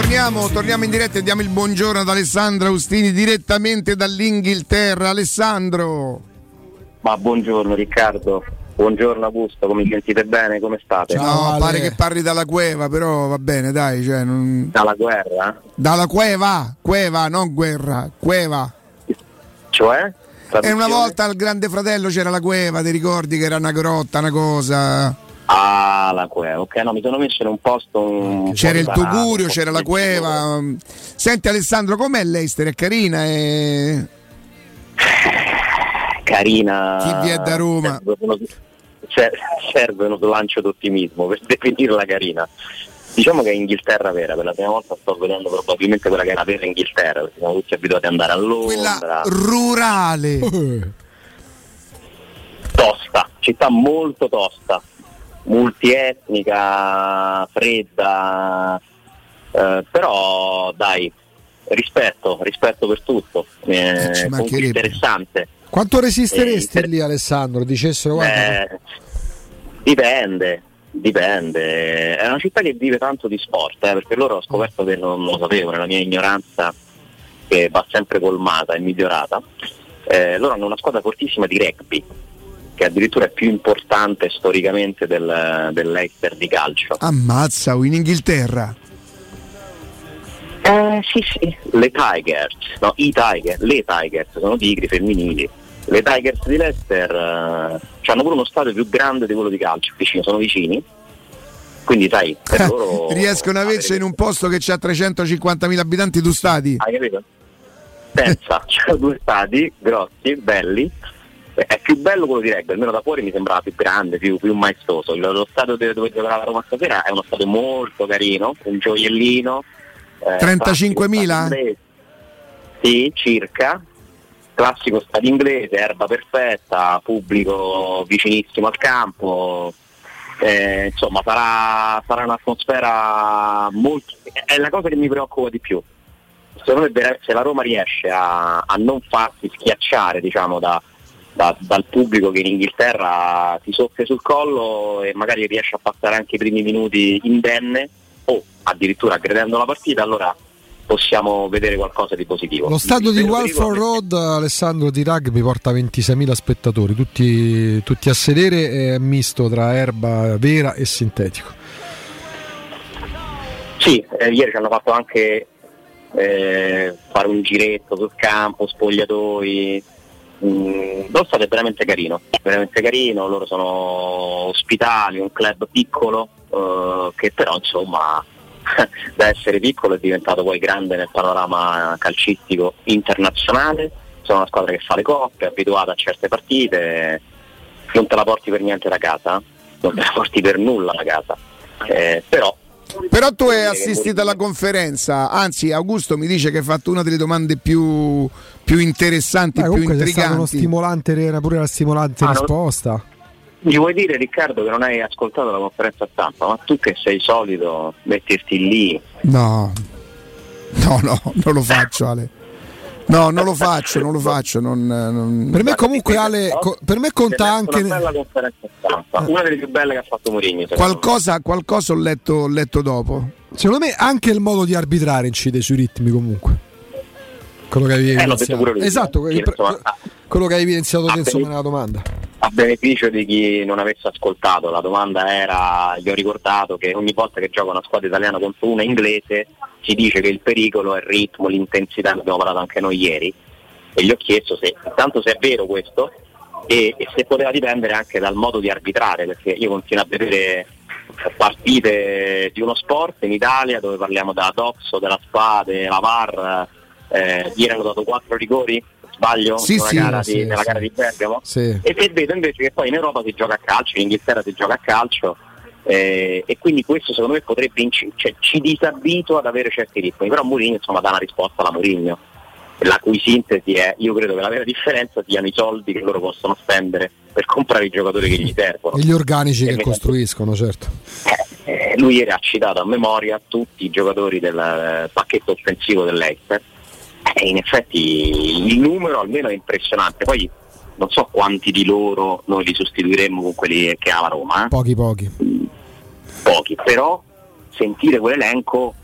torniamo, torniamo in diretta e diamo il buongiorno ad Alessandro Austini direttamente dall'Inghilterra. Alessandro. Ma buongiorno Riccardo, buongiorno Augusto, come mi sentite bene? Come state? No, Ale. pare che parli dalla cueva, però va bene, dai. Cioè, non... Dalla guerra? Dalla cueva, cueva, non guerra, cueva. Cioè? E una volta al Grande Fratello c'era la cueva, ti ricordi che era una grotta, una cosa? Ah, la cueva, ok, no, mi sono messo in un posto. Un c'era il Tugurio, c'era la cueva. Senti Alessandro, com'è l'Eister? È carina? È... Carina. Chi vi è da Roma? Serve uno slancio d'ottimismo per definirla carina. Diciamo che è Inghilterra vera, per la prima volta sto vedendo probabilmente quella che è la vera Inghilterra, perché siamo tutti abituati ad andare a Londra. Quella rurale. Tosta, città molto tosta multietnica, fredda, eh, però dai, rispetto, rispetto per tutto, eh, interessante. Quanto resisteresti eh, lì Alessandro? Dicessero guarda. Eh, dipende, dipende. È una città che vive tanto di sport, eh, perché loro ho scoperto che non lo sapevo nella mia ignoranza che va sempre colmata e migliorata. Eh, loro hanno una squadra fortissima di rugby, che addirittura è più importante storicamente del, dell'Eister di calcio. Ammazza, in Inghilterra? Eh, sì, sì, le Tigers, no, i Tigers, le Tigers, sono tigri femminili. Le Tigers di Leicester eh, hanno pure uno stadio più grande di quello di calcio, vicino, sono vicini. Quindi sai, per loro riescono a averci in un posto che ha 350.000 abitanti due stadi. Hai capito? Pensa, c'è due stadi grossi, belli, è più bello quello di Reggio, almeno da fuori mi sembrava più grande, più, più maestoso. Lo stadio dove giocherà la Roma stasera è uno stadio molto carino, un gioiellino. Eh, 35.000? Sì, circa. Classico stadio inglese, erba perfetta, pubblico vicinissimo al campo. Eh, insomma, sarà, sarà un'atmosfera molto. È la cosa che mi preoccupa di più. Secondo me, se la Roma riesce a, a non farsi schiacciare diciamo, da, da, dal pubblico che in Inghilterra ti soffia sul collo e magari riesce a passare anche i primi minuti indenne o addirittura aggredendo la partita, allora possiamo vedere qualcosa di positivo. Lo stadio di Walford Road, Alessandro, di rugby porta 26.000 spettatori, tutti, tutti a sedere, è misto tra erba vera e sintetico. Sì, eh, ieri ci hanno fatto anche eh, fare un giretto sul campo, spogliatoi, Mm, Dossat è veramente carino, veramente carino, loro sono ospitali, un club piccolo eh, che però insomma da essere piccolo è diventato poi grande nel panorama calcistico internazionale, sono una squadra che fa le coppe, è abituata a certe partite, non te la porti per niente da casa, non te la porti per nulla da casa, eh, però però tu hai assistito alla conferenza, anzi Augusto mi dice che hai fatto una delle domande più, più interessanti, Beh, più intriganti. Uno stimolante, era pure la stimolante ah, risposta. Non... Gli vuoi dire Riccardo che non hai ascoltato la conferenza stampa, ma tu che sei solito metterti lì? No, no, no, non lo faccio Ale. No, non lo faccio, non lo faccio. Non, non... Per me comunque Ale, co- per me conta anche... Una bella conferenza stampa, una delle più belle che ha fatto Mourinho. Qualcosa, qualcosa ho, letto, ho letto dopo. Secondo me anche il modo di arbitrare incide sui ritmi comunque. Quello che avevi eh, evidenziato. Esatto, sì, insomma, quello che hai evidenziato te insomma nella domanda. A beneficio di chi non avesse ascoltato, la domanda era, gli ho ricordato che ogni volta che gioca una squadra italiana contro una inglese si dice che il pericolo è il ritmo, l'intensità, ne abbiamo parlato anche noi ieri, e gli ho chiesto se intanto se è vero questo e, e se poteva dipendere anche dal modo di arbitrare, perché io continuo a vedere partite di uno sport in Italia dove parliamo della Doxo, della Spa, della VAR, eh, ieri hanno dato quattro rigori, sbaglio, sì, sì, gara sì, di, nella gara di Bergamo, sì. e, e vedo invece che poi in Europa si gioca a calcio, in Inghilterra si gioca a calcio, eh, e quindi questo secondo me potrebbe inc- cioè, ci disabitua ad avere certi ritmi, però Mourinho insomma dà una risposta alla Mourinho, la cui sintesi è io credo che la vera differenza siano i soldi che loro possono spendere per comprare i giocatori che gli servono. E gli organici e che costruiscono, certo. Eh, eh, lui ieri ha citato a memoria tutti i giocatori del eh, pacchetto offensivo dell'Eister e in effetti il numero almeno è impressionante. Poi non so quanti di loro noi li sostituiremmo con quelli che ha la Roma. Eh? Pochi, pochi. Pochi, però sentire quell'elenco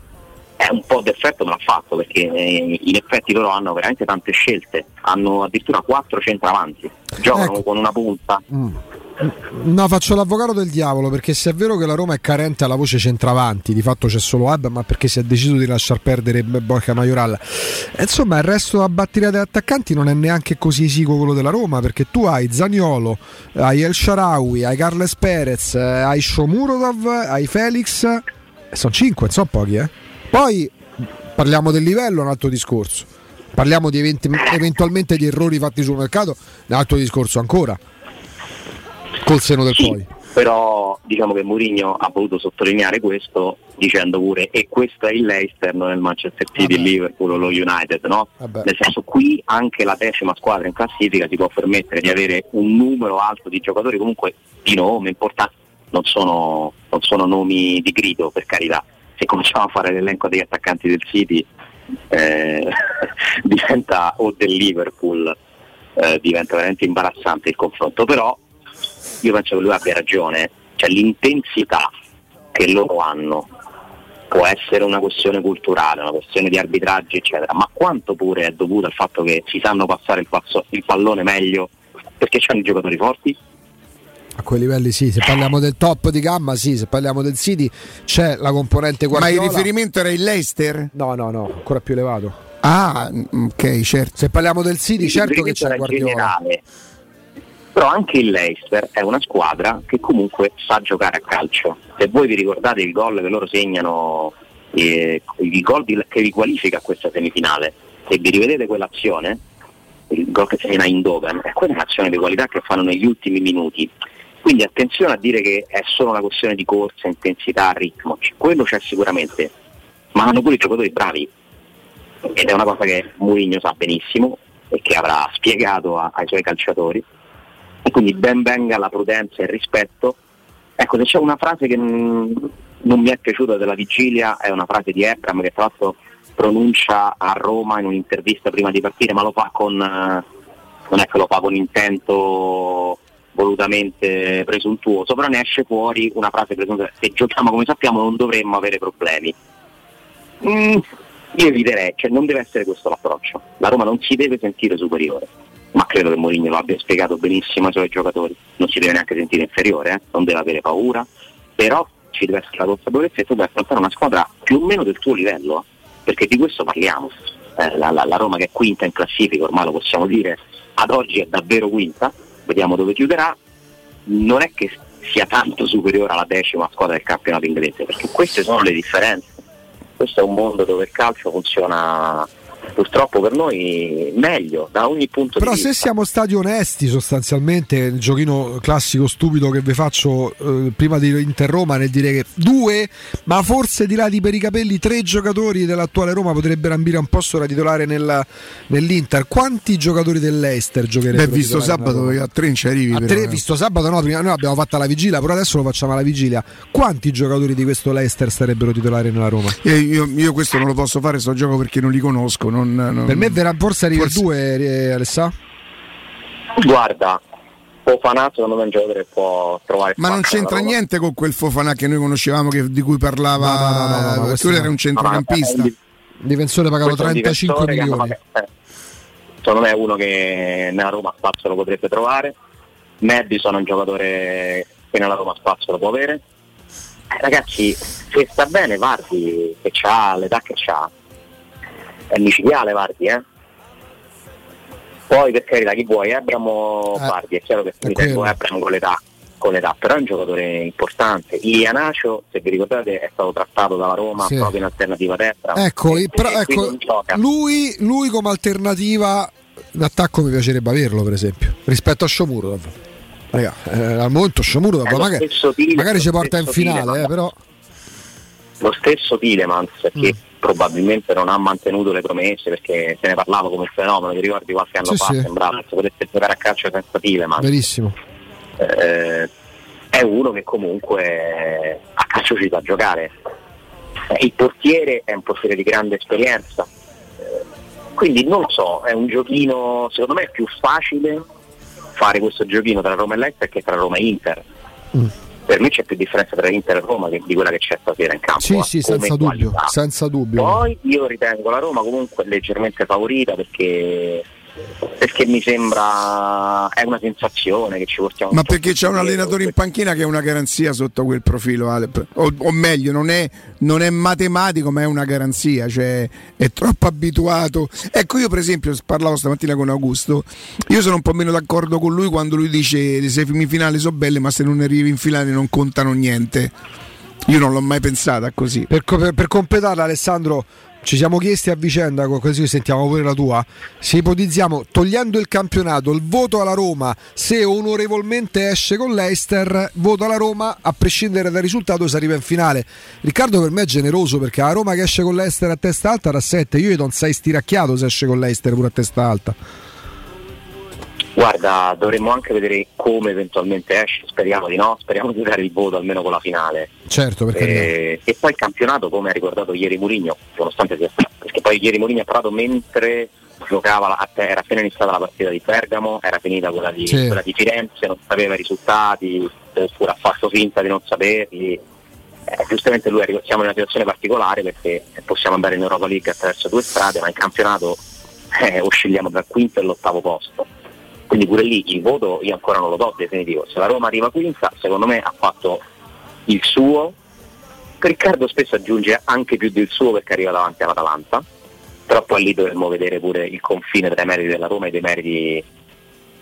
è un po' d'effetto me l'ha fatto perché eh, in effetti loro hanno veramente tante scelte, hanno addirittura quattro centravanti, giocano ecco. con una punta. Mm. No, faccio l'avvocato del diavolo perché se è vero che la Roma è carente alla voce centravanti, di fatto c'è solo Abba, ma perché si è deciso di lasciar perdere Borca Majoral. Insomma, il resto della batteria degli attaccanti non è neanche così esiguo quello della Roma perché tu hai Zaniolo, hai El Sharawi, hai Carles Perez, hai Shomurodov, hai Felix, sono cinque, sono pochi, eh. Poi parliamo del livello, un altro discorso. Parliamo di eventi, eventualmente di errori fatti sul mercato, un altro discorso ancora col seno del sì, poi. Però diciamo che Mourinho ha voluto sottolineare questo dicendo pure e questo è il Leicester, non il Manchester City, il Liverpool o lo United, no? Vabbè. Nel senso qui anche la decima squadra in classifica si può permettere di avere un numero alto di giocatori comunque di nome importanti, non sono, non sono nomi di grido per carità. Se cominciamo a fare l'elenco degli attaccanti del City eh, diventa o del Liverpool eh, diventa veramente imbarazzante il confronto, però io penso che lui abbia ragione, cioè l'intensità che loro hanno può essere una questione culturale, una questione di arbitraggi, eccetera, ma quanto pure è dovuto al fatto che si sanno passare il, passo, il pallone meglio perché c'hanno i giocatori forti? A quei livelli sì, se parliamo del top di gamma sì, se parliamo del City c'è la componente Guardiola. Ma il riferimento era il Leicester? No, no, no, ancora più elevato. Ah, ok, certo. Se parliamo del City, certo che c'è Guardiola. Generale però anche il Leicester è una squadra che comunque sa giocare a calcio. Se voi vi ricordate il gol che loro segnano, eh, il gol che vi qualifica questa semifinale, se vi rivedete quell'azione, il gol che segna in Dogan, è quella un'azione di qualità che fanno negli ultimi minuti. Quindi attenzione a dire che è solo una questione di corsa, intensità, ritmo, quello c'è sicuramente, ma hanno pure i giocatori bravi ed è una cosa che Mourinho sa benissimo e che avrà spiegato a, ai suoi calciatori e quindi ben venga la prudenza e il rispetto. Ecco, se c'è una frase che non mi è piaciuta della vigilia è una frase di Ebram che tra l'altro pronuncia a Roma in un'intervista prima di partire, ma lo fa con eh, non è che lo fa con intento volutamente presuntuoso, però ne esce fuori una frase presuntuosa, se giochiamo come sappiamo non dovremmo avere problemi. Mm, io eviterei, cioè non deve essere questo l'approccio, la Roma non si deve sentire superiore ma credo che Mourinho lo abbia spiegato benissimo ai suoi giocatori, non si deve neanche sentire inferiore, eh? non deve avere paura, però ci deve essere la consapevolezza che tu puoi affrontare una squadra più o meno del tuo livello, eh? perché di questo parliamo. Eh, la, la, la, Roma che è quinta in classifica, ormai lo possiamo dire, ad oggi è davvero quinta, vediamo dove chiuderà, non è che sia tanto superiore alla decima squadra del campionato inglese, perché queste sono le differenze. Questo è un mondo dove il calcio funziona purtroppo per noi meglio da ogni punto Però di vista. Però se siamo stati onesti sostanzialmente, il giochino classico stupido che vi faccio eh, prima di Inter Roma nel dire che due, ma forse di là di per i capelli tre giocatori dell'attuale Roma potrebbero ambire un posto da titolare nel, nell'Inter. Quanti giocatori dell'Ester giocherebbero? Beh, visto sabato a tre ci arrivi. A tre, visto sabato no, prima noi abbiamo fatto la vigilia, però adesso lo facciamo alla vigilia. Quanti giocatori di questo Leicester sarebbero titolari nella Roma? Io, io, io questo non lo posso fare, sto gioco perché non li conosco non, non... Per me verrà, forse arriva forse... due, eh, Alessà? Guarda, Fofana secondo me è un giocatore che può trovare ma non c'entra niente con quel Fofana che noi conoscevamo che, di cui parlava no, no, no, no, no era un centrocampista. No, difensore pagato 35 milioni. eh, secondo me è uno che nella Roma spazio lo potrebbe trovare. Madison è un giocatore che nella Roma spazio lo può avere. Eh, ragazzi se sta bene Vardi che ha l'età che ha è micidiale Vardi, eh? Poi per carità chi vuoi, Abram o eh, Vardi, è chiaro che mi tengo Abram con l'età, con l'età, però è un giocatore importante. Ilianacio, se vi ricordate, è stato trattato dalla Roma sì. proprio in alternativa destra. Ecco, e, però, ecco lui, lui, come alternativa d'attacco mi piacerebbe averlo, per esempio, rispetto a Sciomuro. Raga, eh, al momento Sciomuro magari, magari ci porta in finale, eh, però lo stesso Tilemans che mm probabilmente non ha mantenuto le promesse perché se ne parlava come fenomeno, ti ricordi qualche anno sì, fa, sì. sembrava che potesse giocare a calcio senza Tileman. Verissimo. Eh, è uno che comunque a calcio ci sa giocare. Il portiere è un portiere di grande esperienza, eh, quindi non lo so, è un giochino, secondo me è più facile fare questo giochino tra Roma e Leicester che tra Roma e Inter. Mm. Per me c'è più differenza tra Inter e Roma di quella che c'è stasera in campo. Sì, sì, senza dubbio, senza dubbio. Poi io ritengo la Roma comunque leggermente favorita perché perché mi sembra è una sensazione che ci portiamo ma perché c'è un allenatore in panchina che è una garanzia sotto quel profilo o, o, meglio non è, non è, matematico ma è una garanzia cioè è troppo abituato. Ecco io per esempio parlavo stamattina con Augusto. Io sono un po' meno d'accordo con lui quando lui dice le semifinali sono belle ma se non arrivi in finale non contano niente. Io non l'ho mai pensata così. Per, per, per completarla Alessandro ci siamo chiesti a vicenda, così sentiamo pure la tua, se ipotizziamo, togliendo il campionato, il voto alla Roma, se onorevolmente esce con l'Eister, voto alla Roma, a prescindere dal risultato si arriva in finale. Riccardo per me è generoso perché la Roma che esce con l'Eister a testa alta era 7, io gli do un 6 stiracchiato se esce con l'Eister pure a testa alta. Guarda, dovremmo anche vedere come eventualmente esce, speriamo di no, speriamo di dare il voto almeno con la finale. Certo, perché eh, E poi il campionato, come ha ricordato ieri Murigno, nonostante sia stato, perché poi ieri Murigno ha parlato mentre giocava, era appena iniziata la partita di Bergamo, era finita quella di, sì. quella di Firenze, non sapeva i risultati, oppure ha fatto finta di non saperli. Eh, giustamente lui siamo in una situazione particolare perché possiamo andare in Europa League attraverso due strade, ma in campionato eh, oscilliamo tra il quinto e l'ottavo posto quindi pure lì il voto io ancora non lo do definitivo. Se la Roma arriva quinta, secondo me ha fatto il suo. Riccardo spesso aggiunge anche più del suo perché arriva davanti all'Atalanta, però poi lì dovremmo vedere pure il confine tra i meriti della Roma e dei meriti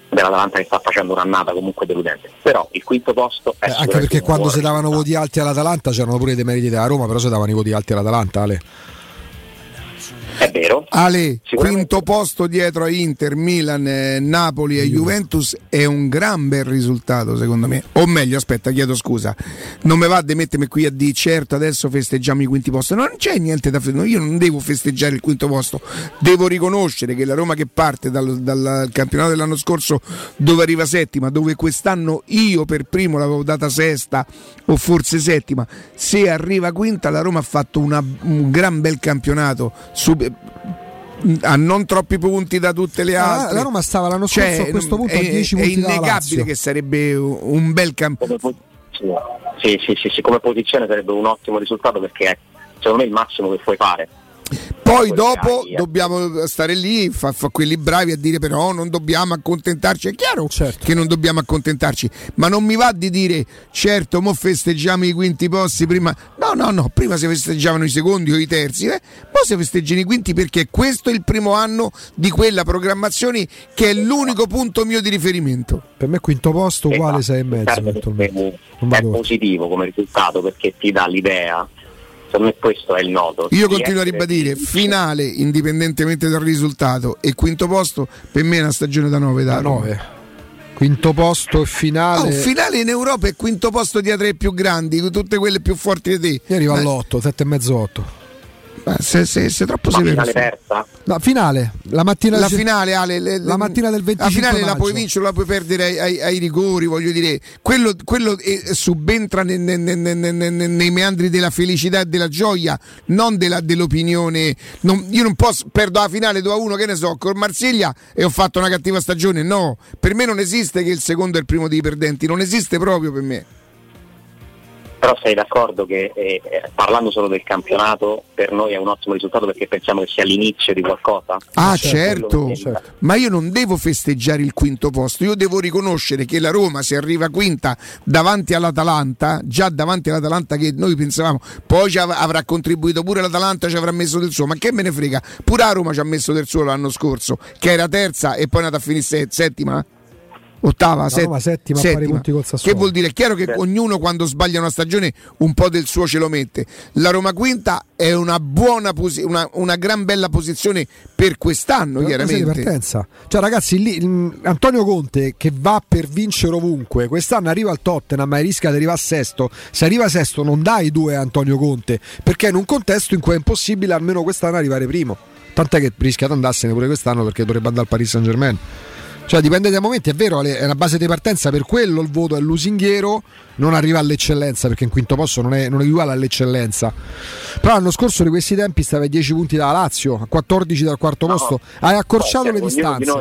dell'Atalanta che sta facendo un'annata comunque deludente. Però il quinto posto è eh, anche perché quando si davano voti alti all'Atalanta c'erano pure dei meriti della Roma, però si davano i voti alti all'Atalanta, Ale. È vero. Ale, quinto posto dietro a Inter, Milan, eh, Napoli e Juventus è un gran bel risultato secondo me. O meglio, aspetta, chiedo scusa. Non mi va di mettermi qui a dire certo adesso festeggiamo i quinti posti. Non c'è niente da festeggiare. Io non devo festeggiare il quinto posto. Devo riconoscere che la Roma che parte dal, dal campionato dell'anno scorso dove arriva settima, dove quest'anno io per primo l'avevo data sesta o forse settima, se arriva quinta la Roma ha fatto una, un gran bel campionato. Sub- a non troppi punti da tutte le altre. La Roma stava l'anno scorso cioè, a questo punto è, a 10 punti. È innegabile che sarebbe un bel campionato. Sì, sì, sì, sì, come posizione sarebbe un ottimo risultato perché è secondo me il massimo che puoi fare poi dopo dobbiamo stare lì, fa, fa, quelli bravi a dire però non dobbiamo accontentarci. È chiaro certo. che non dobbiamo accontentarci, ma non mi va di dire certo, mo festeggiamo i quinti posti prima. No, no, no, prima si festeggiavano i secondi o i terzi, eh? poi si festeggiano i quinti perché questo è il primo anno di quella programmazione che è l'unico punto mio di riferimento. Per me quinto posto uguale 6 e mezzo. È positivo come risultato perché ti dà l'idea secondo me questo è il nodo. Io continuo a ribadire, finale indipendentemente dal risultato e quinto posto per me è una stagione da 9 da 9. Quinto posto e finale. Oh, finale in Europa e quinto posto dietro i più grandi, tutte quelle più forti di te. Io arrivo all'8, 7 e mezzo 8. Ma se, se, se troppo Ma severo. Finale terza? No, finale. La mattina la finale, Ale, le, le, la mattina del 25 La finale maggio. la puoi vincere, la puoi perdere ai, ai, ai rigori, voglio dire. Quello, quello è, subentra ne, ne, ne, nei meandri della felicità e della gioia, non della, dell'opinione. Non, io non posso perdo la finale 2 a 1, che ne so, con Marsiglia e ho fatto una cattiva stagione. No, per me non esiste che il secondo è il primo dei perdenti, non esiste proprio per me però sei d'accordo che eh, parlando solo del campionato per noi è un ottimo risultato perché pensiamo che sia l'inizio di qualcosa? Ah certo, certo. certo. ma io non devo festeggiare il quinto posto, io devo riconoscere che la Roma se arriva quinta davanti all'Atalanta, già davanti all'Atalanta che noi pensavamo, poi ci avrà contribuito pure l'Atalanta, ci avrà messo del suo, ma che me ne frega, pure la Roma ci ha messo del suo l'anno scorso, che era terza e poi è andata a finire settima ottava, set- Roma, settima, settima. Che vuol dire? È chiaro che Beh. ognuno quando sbaglia una stagione un po' del suo ce lo mette. La Roma quinta è una buona posi- una, una gran bella posizione per quest'anno, Però chiaramente. Cioè, ragazzi, lì, Antonio Conte che va per vincere ovunque, quest'anno arriva al Tottenham ma rischia di arrivare a sesto. Se arriva a sesto non dai due a Antonio Conte, perché è in un contesto in cui è impossibile almeno quest'anno arrivare primo. Tant'è che rischia di andarsene pure quest'anno perché dovrebbe andare al Paris Saint Germain. Cioè dipende dai momenti, è vero, è una base di partenza, per quello il voto è lusinghiero, non arriva all'eccellenza perché in quinto posto non è, non è uguale all'eccellenza. Però l'anno scorso di questi tempi stava a 10 punti dalla Lazio, a 14 dal quarto no, posto, hai accorciato no, le distanze.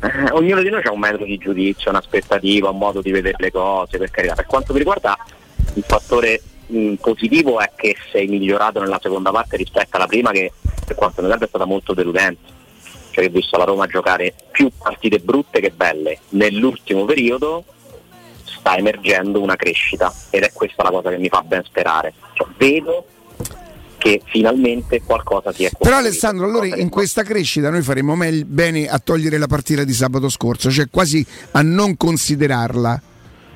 eh, ognuno di noi ha un metodo di giudizio, un'aspettativa, un modo di vedere le cose, per carità. Per quanto mi riguarda il fattore mh, positivo è che sei migliorato nella seconda parte rispetto alla prima che per quanto mi riguarda è stata molto deludente. Cioè ho visto la Roma giocare più partite brutte che belle. Nell'ultimo periodo sta emergendo una crescita ed è questa la cosa che mi fa ben sperare. Cioè, vedo che finalmente qualcosa si è Però Alessandro, allora in questa crescita noi faremo meglio, bene a togliere la partita di sabato scorso, cioè quasi a non considerarla.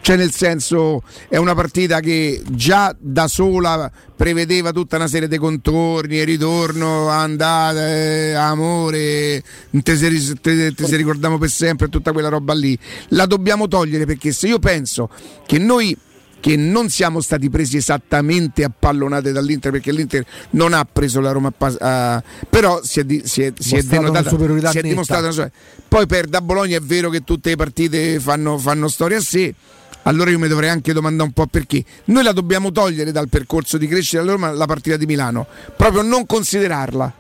Cioè nel senso è una partita che già da sola prevedeva tutta una serie di contorni, ritorno, andata, eh, amore, te se, te, te se ricordiamo per sempre tutta quella roba lì. La dobbiamo togliere perché se io penso che noi che non siamo stati presi esattamente a pallonate dall'Inter perché l'Inter non ha preso la Roma a, però si è, di, si è, si è denotata si è dimostrata una poi per da Bologna è vero che tutte le partite fanno, fanno storia a sé allora io mi dovrei anche domandare un po' perché. Noi la dobbiamo togliere dal percorso di crescita della Roma la partita di Milano. Proprio non considerarla.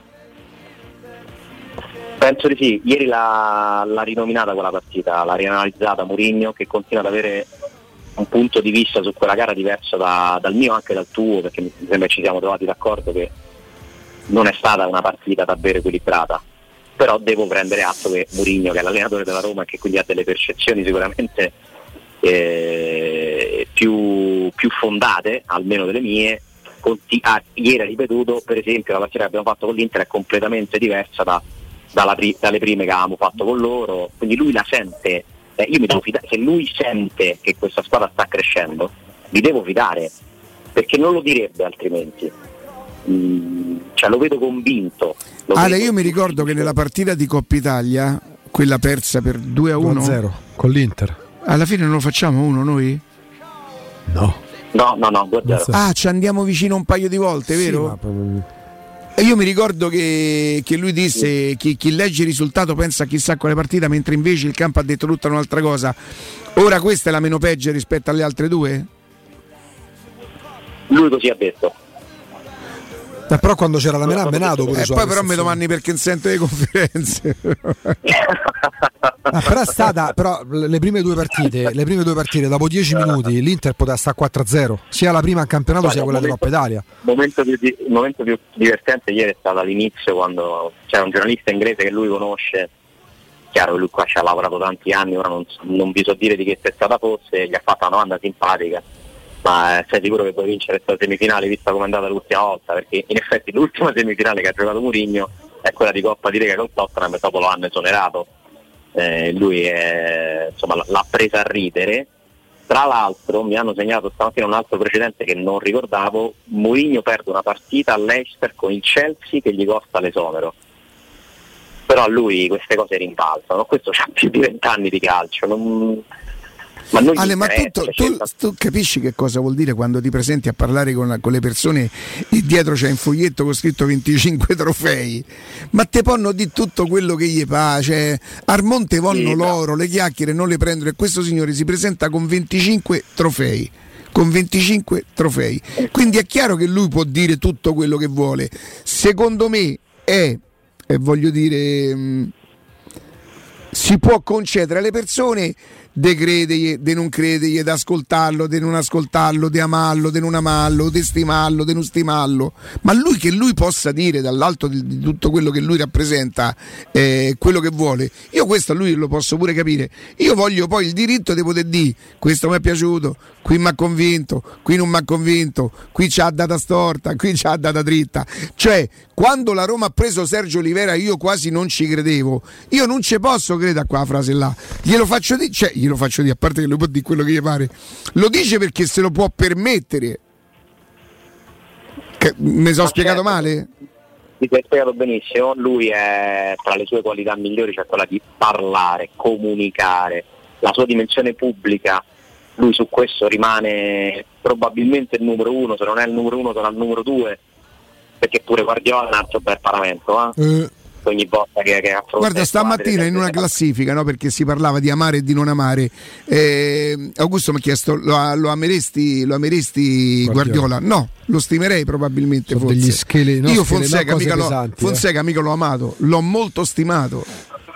Penso di sì, ieri l'ha, l'ha rinominata quella partita, l'ha rianalizzata Mourinho che continua ad avere un punto di vista su quella gara diverso da, dal mio anche dal tuo, perché mi sembra ci siamo trovati d'accordo che non è stata una partita davvero equilibrata. Però devo prendere atto che Mourinho, che è l'allenatore della Roma e che quindi ha delle percezioni sicuramente eh, più, più, fondate, almeno delle mie, conti- ah, ieri ha ripetuto, per esempio, la partita che abbiamo fatto con l'Inter è completamente diversa da, pri- dalle prime che avevamo fatto con loro, quindi lui la sente eh, io mi devo fidare, se lui sente che questa squadra sta crescendo, mi devo fidare, perché non lo direbbe altrimenti. Mm, cioè lo vedo convinto. Lo Ale, vedo io mi ricordo che nella partita di Coppa Italia, quella persa per 2 a 1 0 con l'Inter. Alla fine non lo facciamo uno noi? No. No, no, no, Ah, ci andiamo vicino un paio di volte, vero? Sì, ma e io mi ricordo che, che lui disse chi, chi legge il risultato pensa a chissà quale partita, mentre invece il campo ha detto tutta un'altra cosa. Ora questa è la meno peggio rispetto alle altre due? Lui così ha detto. Eh, però quando c'era la Menà, Menato pure. E eh, poi però mi domandi perché sento le conferenze. ah, però è stata, però le prime due partite, le prime due partite, dopo dieci minuti l'Inter poteva stare 4-0, sia la prima in campionato Guarda, sia quella di Coppa Italia. Il momento, più, il momento più divertente ieri è stato all'inizio quando c'era un giornalista inglese che lui conosce chiaro che lui qua ci ha lavorato tanti anni, ora non, non vi so dire di che stata fosse, gli ha fatto una domanda simpatica ma eh, sei sicuro che puoi vincere questa semifinale vista come è andata l'ultima volta? Perché in effetti l'ultima semifinale che ha giocato Murigno è quella di Coppa di Lega con Tottenham e dopo lo hanno esonerato. Eh, lui è, insomma, l'ha presa a ridere. Tra l'altro mi hanno segnato stamattina un altro precedente che non ricordavo. Mourinho perde una partita all'Eister con il Chelsea che gli costa l'esonero. Però a lui queste cose rimbalzano questo ha più di vent'anni di calcio. Non, ma, Ale, ma tu, tu, tu, capisci che cosa vuol dire quando ti presenti a parlare con, con, le persone e dietro c'è un foglietto con scritto 25 trofei? Ma te ponno di tutto quello che gli piace. Armonte vonno sì, l'oro, le chiacchiere non le prendono e questo signore si presenta con 25 trofei con 25 trofei. Quindi è chiaro che lui può dire tutto quello che vuole. Secondo me è, e voglio dire, mh, mm, si può concedere alle persone de credergli, de non credergli, di ascoltarlo, di non ascoltarlo, di amarlo, di non amarlo, di stimarlo, di non stimarlo, ma lui che lui possa dire dall'alto di, di tutto quello che lui rappresenta, eh, quello che vuole, io questo a lui lo posso pure capire, io voglio poi il diritto di poter dire questo mi è piaciuto, qui mi ha convinto, qui non mi ha convinto, qui ci ha data storta, qui ci ha data dritta, cioè quando la Roma ha preso Sergio Olivera io quasi non ci credevo, io non ci posso credere a quella frase là, glielo faccio dire, cioè glielo faccio dire, a parte che lo può dire quello che gli pare, lo dice perché se lo può permettere. Che, mi sono spiegato certo. male? Mi hai spiegato benissimo, lui è tra le sue qualità migliori, cioè quella di parlare, comunicare, la sua dimensione pubblica, lui su questo rimane probabilmente il numero uno, se non è il numero uno sarà il numero due, perché pure Guardiola è un altro bel paramento. Eh? Eh ogni volta che, che affronta guarda stamattina in una classifica no, perché si parlava di amare e di non amare eh, Augusto mi ha chiesto lo, lo ameresti, lo ameresti Guardiola. Guardiola? no lo stimerei probabilmente Sono forse. Schele, no, io Fonseca, mica l'ho, Fonseca mica l'ho amato l'ho molto stimato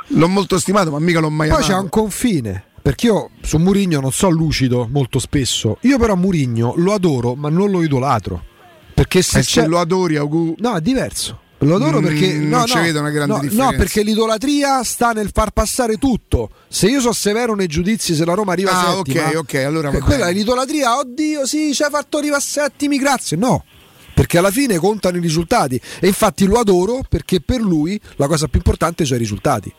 l'ho molto stimato, ma mica l'ho mai Poi amato. c'è un confine. Perché io su Murigno non so lucido molto spesso. Io però Murigno lo adoro, ma non lo idolatro. Perché se, Eh, se lo adori, Augu. No, è diverso. Lo adoro Mm, perché non no, ci no, vedo una grande no, differenza. No, perché l'idolatria sta nel far passare tutto. Se io sono severo nei giudizi, se la Roma arriva Ah, settima, ok, ok, allora va quella è l'idolatria. Oddio, sì, ci hai fatto arrivare a settimi, grazie. No. Perché alla fine contano i risultati e infatti lo adoro perché per lui la cosa più importante sono i risultati.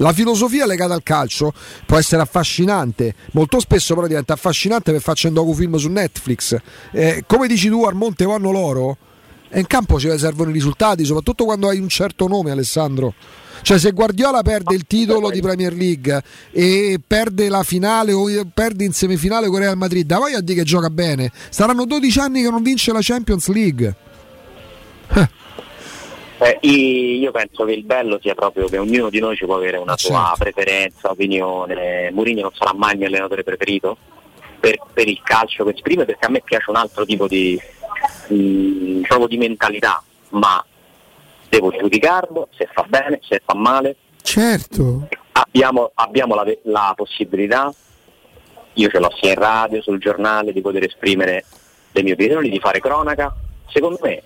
La filosofia legata al calcio può essere affascinante, molto spesso però diventa affascinante per farci un docufilm su Netflix. Eh, come dici tu, al monte vanno loro, in campo ci servono i risultati, soprattutto quando hai un certo nome, Alessandro. Cioè, se Guardiola perde il titolo di Premier League e perde la finale o perde in semifinale con Real Madrid, vai a dire che gioca bene. Saranno 12 anni che non vince la Champions League. Eh, io penso che il bello sia proprio che ognuno di noi ci può avere una sua certo. preferenza, opinione. Mourinho non sarà mai il mio allenatore preferito per, per il calcio che esprime, perché a me piace un altro tipo di, mh, proprio di mentalità, ma devo giudicarlo se fa bene, se fa male. Certo. Abbiamo, abbiamo la, la possibilità, io ce l'ho sia in radio, sul giornale, di poter esprimere le mie opinioni, di fare cronaca. Secondo me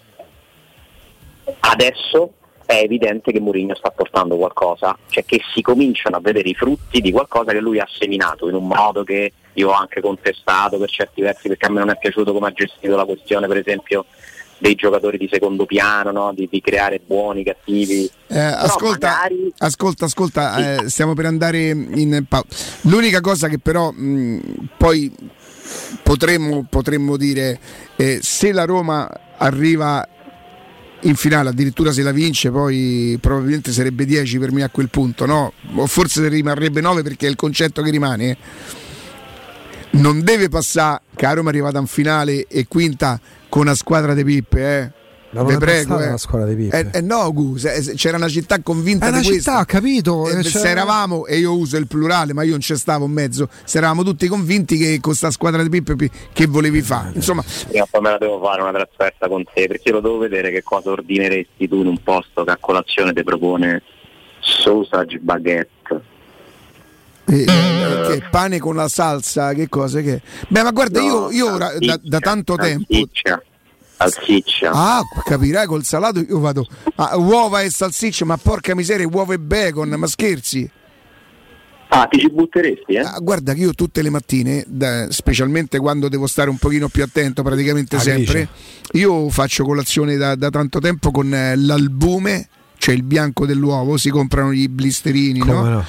adesso è evidente che Mourinho sta portando qualcosa, cioè che si cominciano a vedere i frutti di qualcosa che lui ha seminato in un modo che io ho anche contestato per certi versi perché a me non è piaciuto come ha gestito la questione per esempio dei giocatori di secondo piano, no? di, di, creare buoni, cattivi. Eh, ascolta, magari... ascolta, ascolta, sì. eh, stiamo per andare in pausa. L'unica cosa che però mh, poi potremmo, potremmo dire, eh, se la Roma arriva in finale, addirittura se la vince, poi probabilmente sarebbe 10 per me a quel punto, no? O forse rimarrebbe 9 perché è il concetto che rimane. Non deve passare che a Roma è arrivata in finale e quinta con una squadra di pippe, eh. Non Vi è prego, eh. una squadra di pippe. Eh, eh no, Gu, se- c'era una città convinta È una di questo. città, ho capito. Eh, eh, se eravamo, e io uso il plurale, ma io non ci stavo in mezzo, se eravamo tutti convinti che con sta squadra di Pippe pi- che volevi fare. Insomma, Prima o poi me la devo fare una trasferta con te, perché io lo devo vedere che cosa ordineresti tu in un posto che a colazione ti propone sausage baguette. eh, eh, che pane con la salsa, che cosa che. Beh, ma guarda, io, io ora da, da tanto tempo. Salsiccia. Ah, capirai col salato io vado a uova e salsiccia, ma porca miseria, uova e bacon, ma scherzi? Ah, ti ci butteresti, eh? Ah, guarda che io tutte le mattine, da- specialmente quando devo stare un pochino più attento, praticamente Ah, sempre, io faccio colazione da, da tanto tempo con eh, l'albume, cioè il bianco dell'uovo, si comprano gli blisterini, Come no? no?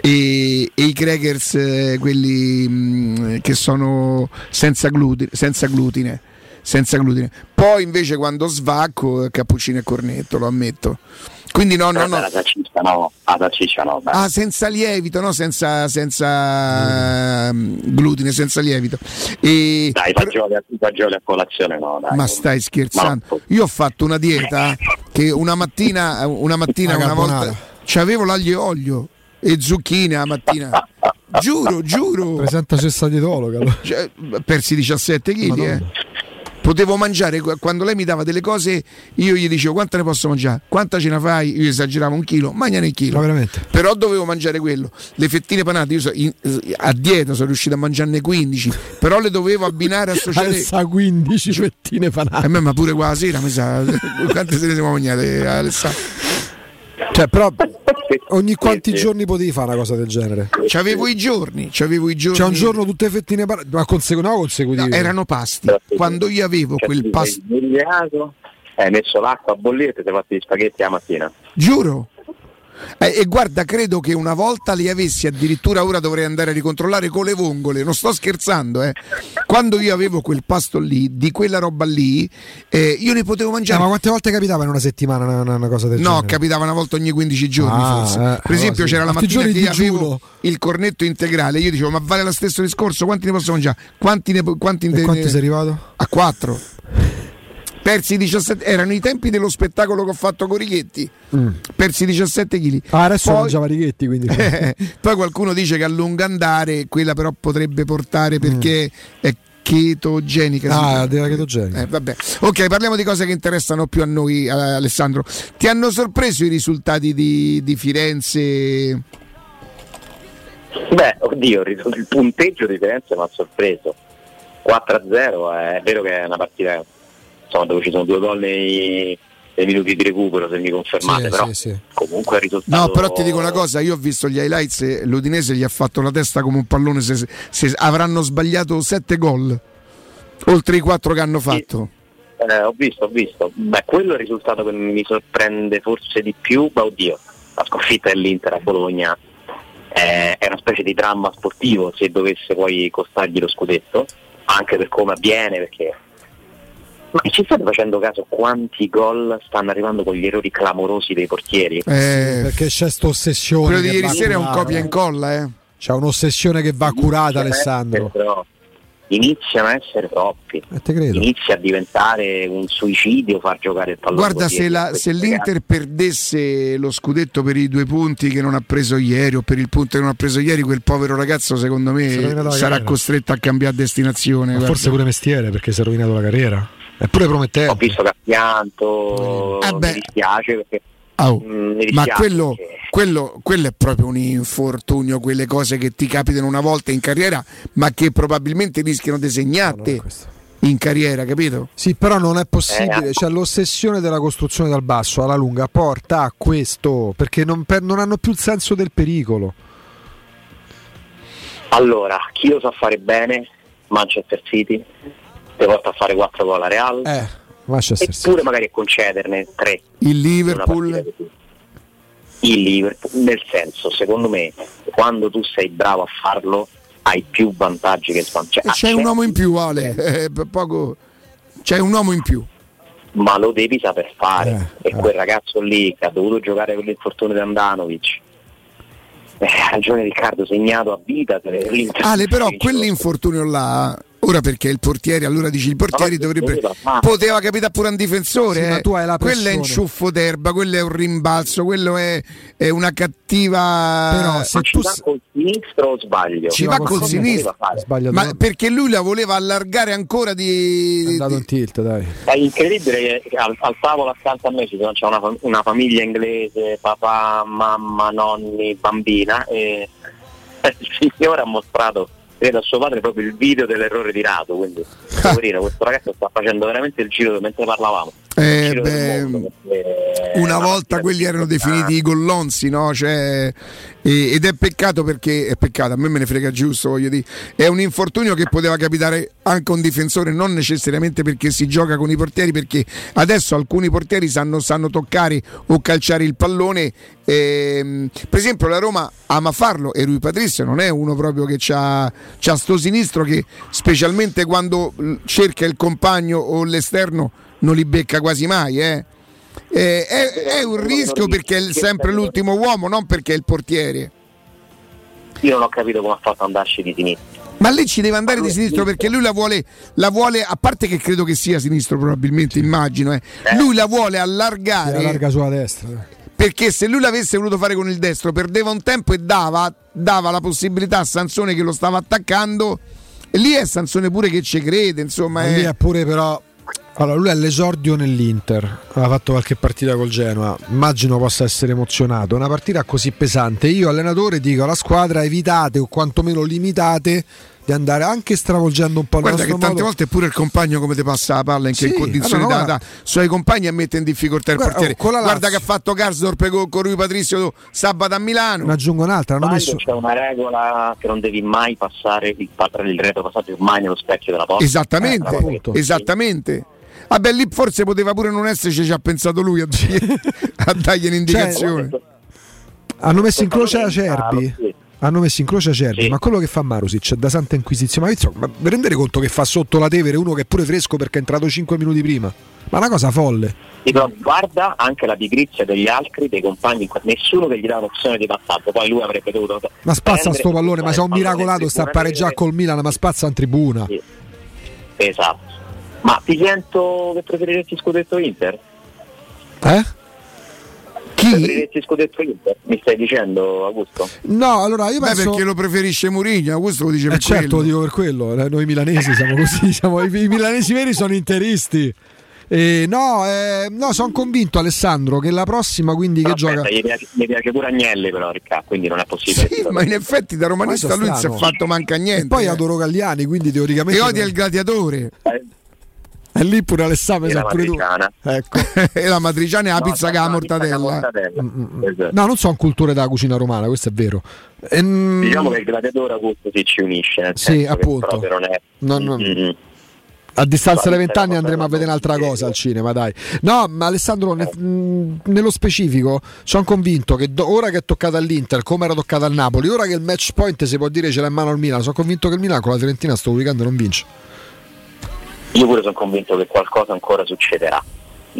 E, e i crackers, eh, quelli mh, che sono senza glutine, senza glutine. Senza glutine. Poi invece quando svacco, eh, cappuccino e cornetto, lo ammetto. Quindi no, no, no. La salsiccia no, la salsiccia no, dai. Ah, senza lievito, no? Senza, senza mm, glutine, senza lievito. E, Dai, fagioli, fagioli a colazione no, dai. ma stai scherzando? Ma- Io ho fatto una dieta che una mattina, una, mattina, Una volta c'avevo l'aglio e olio e zucchine la mattina. Giuro, giuro. Presenta cessa dietologa. allora. Cioè, persi 17 kg. Eh. Potevo mangiare qu- quando lei mi dava delle cose, io gli dicevo quante ne posso mangiare? Quanta ce ne fai? Io esageravo un chilo, mangiane il chilo. Ma veramente? Però dovevo mangiare quello. Le fettine panate, io so- in- a dieta sono riuscito a mangiarne 15, però le dovevo abbinare associare. Alessa 15 fettine A panate. me, ma pure qua la sera, mi sa. Quante se ne siamo mangiate, Alessandro? Cioè, però ogni quanti Sì, sì. giorni potevi fare una cosa del genere? C'avevo i giorni, c'avevo i giorni. Cioè, un giorno tutte fettine panate, ma consecu- no, No, consecutivi. erano pasti. Quando io avevo Cioè, quel pasto. Hai messo l'acqua a bollire e ti sei fatti gli spaghetti la mattina. Giuro. Eh, e guarda, credo che una volta li avessi, addirittura ora dovrei andare a ricontrollare con le vongole, non sto scherzando, eh. Quando io avevo quel pasto lì, di quella roba lì, eh, io ne potevo mangiare. ma quante volte capitava in una settimana una, una- cosa del No, genere? capitava una volta ogni 15 giorni Ah, forse. eh, per esempio sì. c'era la mattina che avevo il cornetto integrale, io dicevo ma vale lo stesso discorso, quanti ne posso mangiare? Quanti ne, quanti ne- quanti sei arrivato? A 4. Persi 17, erano i tempi dello spettacolo che ho fatto con Righetti. Persi 17 kg. Ah, adesso Poi- mangiava righetti, quindi. Poi qualcuno dice che a lungo andare quella però potrebbe portare perché è chetogenica. Ah, della chetogenica. Eh, vabbè. Ok, parliamo di cose che interessano più a noi, eh, Alessandro. Ti hanno sorpreso i risultati di, di Firenze? Beh, oddio, il punteggio di Firenze mi ha sorpreso. 4-0, è vero che è una partita insomma, dove ci sono due gol nei, nei minuti di recupero se mi confermate, sì, però sì, sì. comunque il risultato... No, però ti dico una cosa, io ho visto gli highlights e l'Udinese gli ha fatto la testa come un pallone se, se avranno sbagliato 7 gol, oltre i 4 che hanno fatto. Eh, ho visto, ho visto. Beh, quello è il risultato che mi sorprende forse di più, ma oddio, la sconfitta dell'Inter a Bologna è, è una specie di dramma sportivo se dovesse poi costargli lo scudetto, anche per come avviene, perché ma ci state facendo caso quanti gol stanno arrivando con gli errori clamorosi dei portieri? Eh, perché c'è questa ossessione. Quello di ieri sera è un copia e incolla, eh. C'è un'ossessione che va curata, Alessandro. Però iniziano a essere troppi. Eh, Inizia a diventare un suicidio far giocare il pallone. Guarda, se, la, se l'Inter perdesse lo scudetto per i due punti che non ha preso ieri o per il punto che non ha preso ieri, quel povero ragazzo secondo me sarà carriera. costretto a cambiare destinazione. forse pure mestiere perché si è rovinato la carriera. Eppure promettente. Ho visto che ha pianto, eh mi dispiace perché Oh, ma quello, quello, quello, è proprio un infortunio, quelle cose che ti capitano una volta in carriera, ma che probabilmente rischiano di segnarti no, in carriera, capito? Sì, però non è possibile, eh, cioè l'ossessione della costruzione dal basso alla lunga porta a questo, perché non, per, non hanno più il senso del pericolo. Allora, chi lo sa fare bene? Manchester City, ti porta a fare 4 gol a Real. Eh eppure magari a concederne tre. Il Liverpool? Il Liverpool, nel senso, secondo me, quando tu sei bravo a farlo, hai più vantaggi che svantaggi. Cioè, c'è un uomo in più, Ale, eh, poco... c'è un uomo in più. Ma lo devi saper fare. Eh, e quel ragazzo lì che ha dovuto giocare con l'infortunio di Andanovic, eh, ha ragione Riccardo, segnato a vita. Ale, però quell'infortunio là Ora perché il portiere, allora dici il portiere dovrebbe. Poteva capitare pure un difensore. Sì, eh. tu hai la quello è un ciuffo d'erba, quello è un rimbalzo, quello è, è una cattiva. Però se tu. Ci va col sinistro o sbaglio? Ci va col sinistro. Ma perché lui la voleva allargare ancora di. È andato in tilt, dai. È incredibile che al, al tavolo accanto a me c'è una, una famiglia inglese, papà, mamma, nonni, bambina. E il signore ha mostrato credo a suo padre proprio il video dell'errore di Rato, quindi poverino, questo ragazzo sta facendo veramente il giro mentre parlavamo. Eh, beh, mondo, una volta quelli erano definiti i gollonzi, no? Cioè, ed è peccato perché è peccato, a me me ne frega giusto, voglio dire. È un infortunio che poteva capitare anche a un difensore, non necessariamente perché si gioca con i portieri, perché adesso alcuni portieri sanno, sanno toccare o calciare il pallone. Ehm, per esempio, la Roma ama farlo e Rui Patrizio non è uno proprio che ha sto sinistro che, specialmente quando cerca il compagno o l'esterno non li becca quasi mai. Eh. Eh, è, è, un rischio perché è sempre l'ultimo uomo, non perché è il portiere. Io non ho capito come ha fatto andarci di sinistra. Ma lei ci deve andare di sinistro perché lui la vuole, la vuole, a parte che credo che sia sinistro probabilmente, immagino, eh. Eh. lui la vuole allargare. Si allarga sulla destra. Perché se lui l'avesse voluto fare con il destro perdeva un tempo e dava, dava la possibilità a Sansone che lo stava attaccando. E lì è Sansone pure che ci crede, insomma. Lì è pure però allora, lui è all'esordio nell'Inter, ha fatto qualche partita col Genoa, immagino possa essere emozionato. Una partita così pesante, io allenatore dico alla squadra evitate o quantomeno limitate di andare anche stravolgendo un po' il Guarda che tante modo. volte pure il compagno come ti passa la palla in che sì, condizioni allora, da, da, suoi compagni a mettere in difficoltà il guarda, portiere. Oh, Guarda che ha fatto Garsdorp con, con Rui Patrizio sabato a Milano. Ne aggiungo un'altra, hanno messo... c'è una regola che non devi mai passare il, il retro passaggio mai nello specchio della porta. Esattamente, eh, esattamente. Vabbè, lì forse poteva pure non esserci, ci ha pensato lui a, a dargli un'indicazione. Cioè, hanno messo in croce Acerbi. Hanno messo in croce Acerbi, sì. ma quello che fa Marusic da Santa Inquisizione, ma, insomma, ma vi rendete conto che fa sotto la Tevere uno che è pure fresco perché è entrato 5 minuti prima? Ma una cosa folle. Sì, guarda anche la pigrizia degli altri, dei compagni, nessuno che gli dà un'opzione di passaggio, poi lui avrebbe dovuto. Ma spazza sto pallone, ma c'è un miracolato, sta a pareggiare col Milan, ma spazza in tribuna. Sì. Esatto. Ma ti sento che preferiresti scudetto Inter? Eh? Chi Sì. scudetto Inter, mi stai dicendo Augusto? No, allora io penso... Beh, perché lo preferisce Mourinho, Augusto lo dice per eh certo, quello. lo dico per quello. Eh, noi milanesi siamo così, siamo, i, milanesi veri sono interisti. Eh, no, eh, no sono convinto Alessandro che la prossima quindi Però che aspetta, gioca... Mi piace, mi piace pure Agnelli però Riccardo, quindi non è possibile. Sì, ma in effetti da romanista lui non si è fatto manca niente. E poi eh. adoro Galliani, quindi teoricamente... E odia il gladiatore. Eh, E lì pure Alessandro la sa pure tu. matriciana. Ecco. e la matriciana è la No, pizza con la no, pizza con la mortadella. mortadella. Esatto. No, non sono culture della cucina romana, questo è vero. Ehm, Diciamo che il gladiatore Augusto si ci unisce, Sì, che appunto. non è... No, no. Mm, mm. A distanza di vent'anni andremo a vedere un'altra non cosa al cinema, dai. No, ma Alessandro, ne- mh, nello specifico, sono convinto che do- ora che è toccata all'Inter, come era toccata al Napoli, ora che il match point si può dire ce l'ha in mano al Milan, sono convinto che il Milan con la Fiorentina sto weekend non vince. Io pure sono convinto che qualcosa ancora succederà.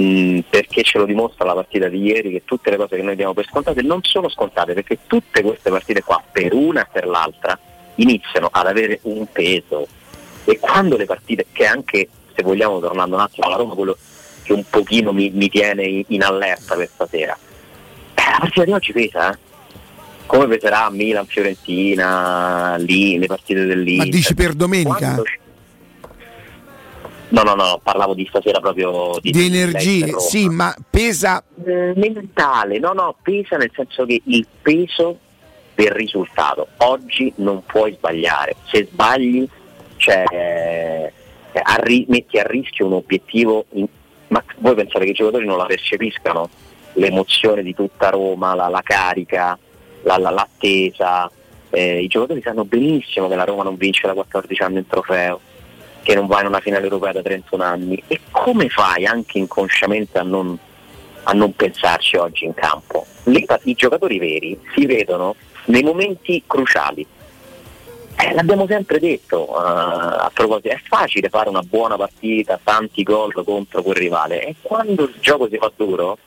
Mm, perché ce lo dimostra la partita di ieri che tutte le cose che noi diamo per scontate non sono scontate perché tutte queste partite qua per una e per l'altra iniziano ad avere un peso e quando le partite che anche se vogliamo tornando un attimo alla Roma quello che un pochino mi, mi tiene in, in allerta per stasera eh, la partita di oggi pesa eh? come peserà Milan, Fiorentina lì, le partite dell'Inter Ma dici per domenica? quando- No, no, no, parlavo di stasera proprio di, Di energie, sì, ma pesa Eh, mentale, no, no, pesa nel senso che il peso del risultato. Oggi non puoi sbagliare, se sbagli cioè, eh, arri- metti a rischio un obiettivo, in- ma voi pensate che i giocatori non la percepiscano? L'emozione di tutta Roma, la, la carica, la- la- l'attesa. Eh, I giocatori sanno benissimo che la Roma non vince da 14 anni il trofeo, che non va in una finale europea da 31 anni. E come fai anche inconsciamente a non, a non pensarci oggi in campo? Pa- I giocatori veri si vedono nei momenti cruciali. Eh, l'abbiamo sempre detto eh, a proposito, è facile fare una buona partita, tanti gol contro quel rivale e quando il gioco si fa duro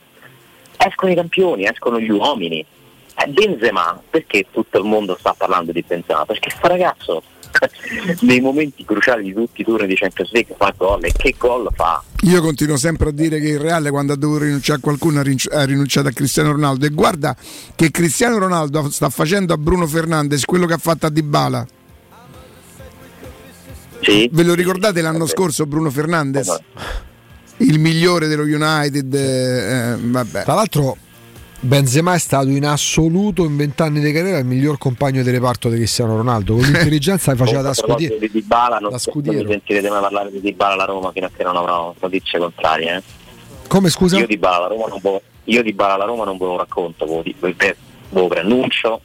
escono i campioni, escono gli uomini. Eh, Benzema, perché tutto il mondo sta parlando di Benzema? Perché sta ragazzo nei momenti cruciali di tutti i turni di Champions League fa gol e che gol fa? Io continuo sempre a dire che il Reale quando ha dovuto rinunciare a qualcuno ha rinunciato a Cristiano Ronaldo e guarda che Cristiano Ronaldo sta facendo a Bruno Fernandes quello che ha fatto a Dybala. Sì? Ve lo ricordate l'anno scorso Bruno Fernandes? Il migliore dello United, eh, eh, vabbè. Tra l'altro Benzema è stato in assoluto in vent'anni di carriera il miglior compagno di reparto di Cristiano Ronaldo, con l'intelligenza che faceva da scudiero. di Dybala, non, da scudiero. non mi sentirete mai parlare di Dybala alla Roma fino a che non avrò notizie contrarie. eh. Come scusa? Io di Bala alla Roma non ve lo- io di Bala alla Roma non ve lo racconto, ve lo, dico, ve lo preannuncio.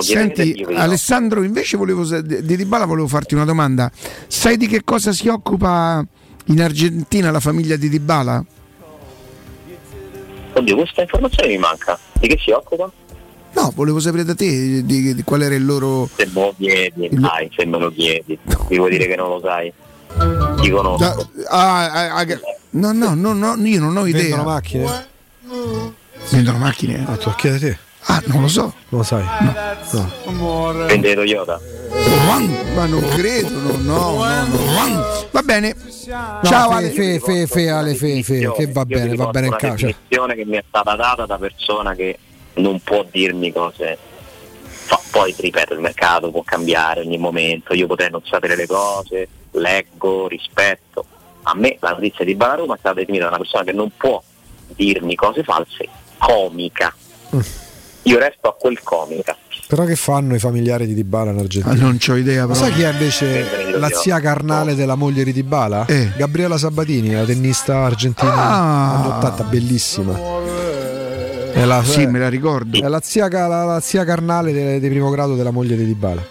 Senti. Alessandro, invece volevo di Dybala volevo farti una domanda. Sai di che cosa si occupa in Argentina la famiglia di Dybala? Oddio, questa informazione mi manca. Di che si occupa? No, volevo sapere da te di, di qual era il loro Se me lo chiedi, Il- dai, se me lo chiedi. Ti vuoi dire che non lo sai? Ti conosco. Ah, ah, ah, no, no, no, no, io non ho idea. Vendono macchine? Vendono macchine? Ah, tu chiedi te? Ah, non lo so. Non lo sai? No. Vende Toyota. Ma non credo, no, no, no, no. Va bene. No, Ciao Ale. fe, fe, fe, Ale, fe, fe, che va bene, va bene in una casa. definizione che mi è stata data da persona che non può dirmi cose. Poi ripeto, il mercato può cambiare ogni momento, io potrei non sapere le cose, leggo, rispetto. A me la notizia di Balaroma è stata definita da una persona che non può dirmi cose false, comica. Io resto a quel comica. Però che fanno i familiari di Dybala in Ah, Argentina? non ho idea. Ma Però. sai chi è invece la zia carnale della moglie di Dybala? Eh. Gabriela Sabatini, la tennista argentina Ah. anni 80, bellissima. È la, Sì, me la ricordo. è la zia, la- la zia carnale di primo grado della moglie di Dybala.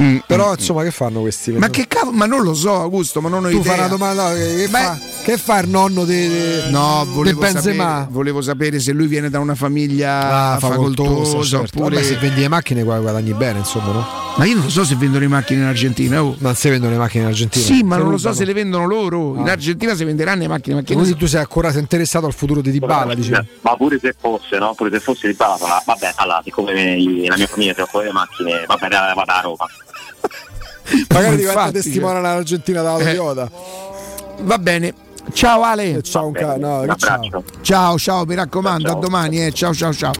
Mm, Però insomma che fanno questi? Ma che cavolo? Ma non lo so, Augusto, ma non ho tu idea. fai una domanda che, che Beh. fa, che fa il nonno di, No, volevo sapere, volevo sapere se lui viene da una famiglia Ah, facoltosa, certo. oppure... Vabbè, se vendi le macchine qua guadagni bene, insomma, no? Ma io non lo so se vendono le macchine in Argentina. oh. Non si vendono le macchine in Argentina. Sì, ma Si non lo so se le vendono loro. In Ah. Argentina si venderanno le macchine, ma che ne Quindi so. tu sei ancora sei interessato al futuro di Dybala, diciamo. Ma pure se fosse, no? Pure se fosse di Bala, vabbè, allora, siccome la mia famiglia si occupa delle macchine, vabbè, vado a Roma. Magari diventa testimone all'Argentina dalla Eh. Toyota. Va bene. Ciao Ale. Ciao, un ca- no, Un ciao. Ciao, ciao, mi raccomando, Ciao. a domani, eh. ciao ciao ciao.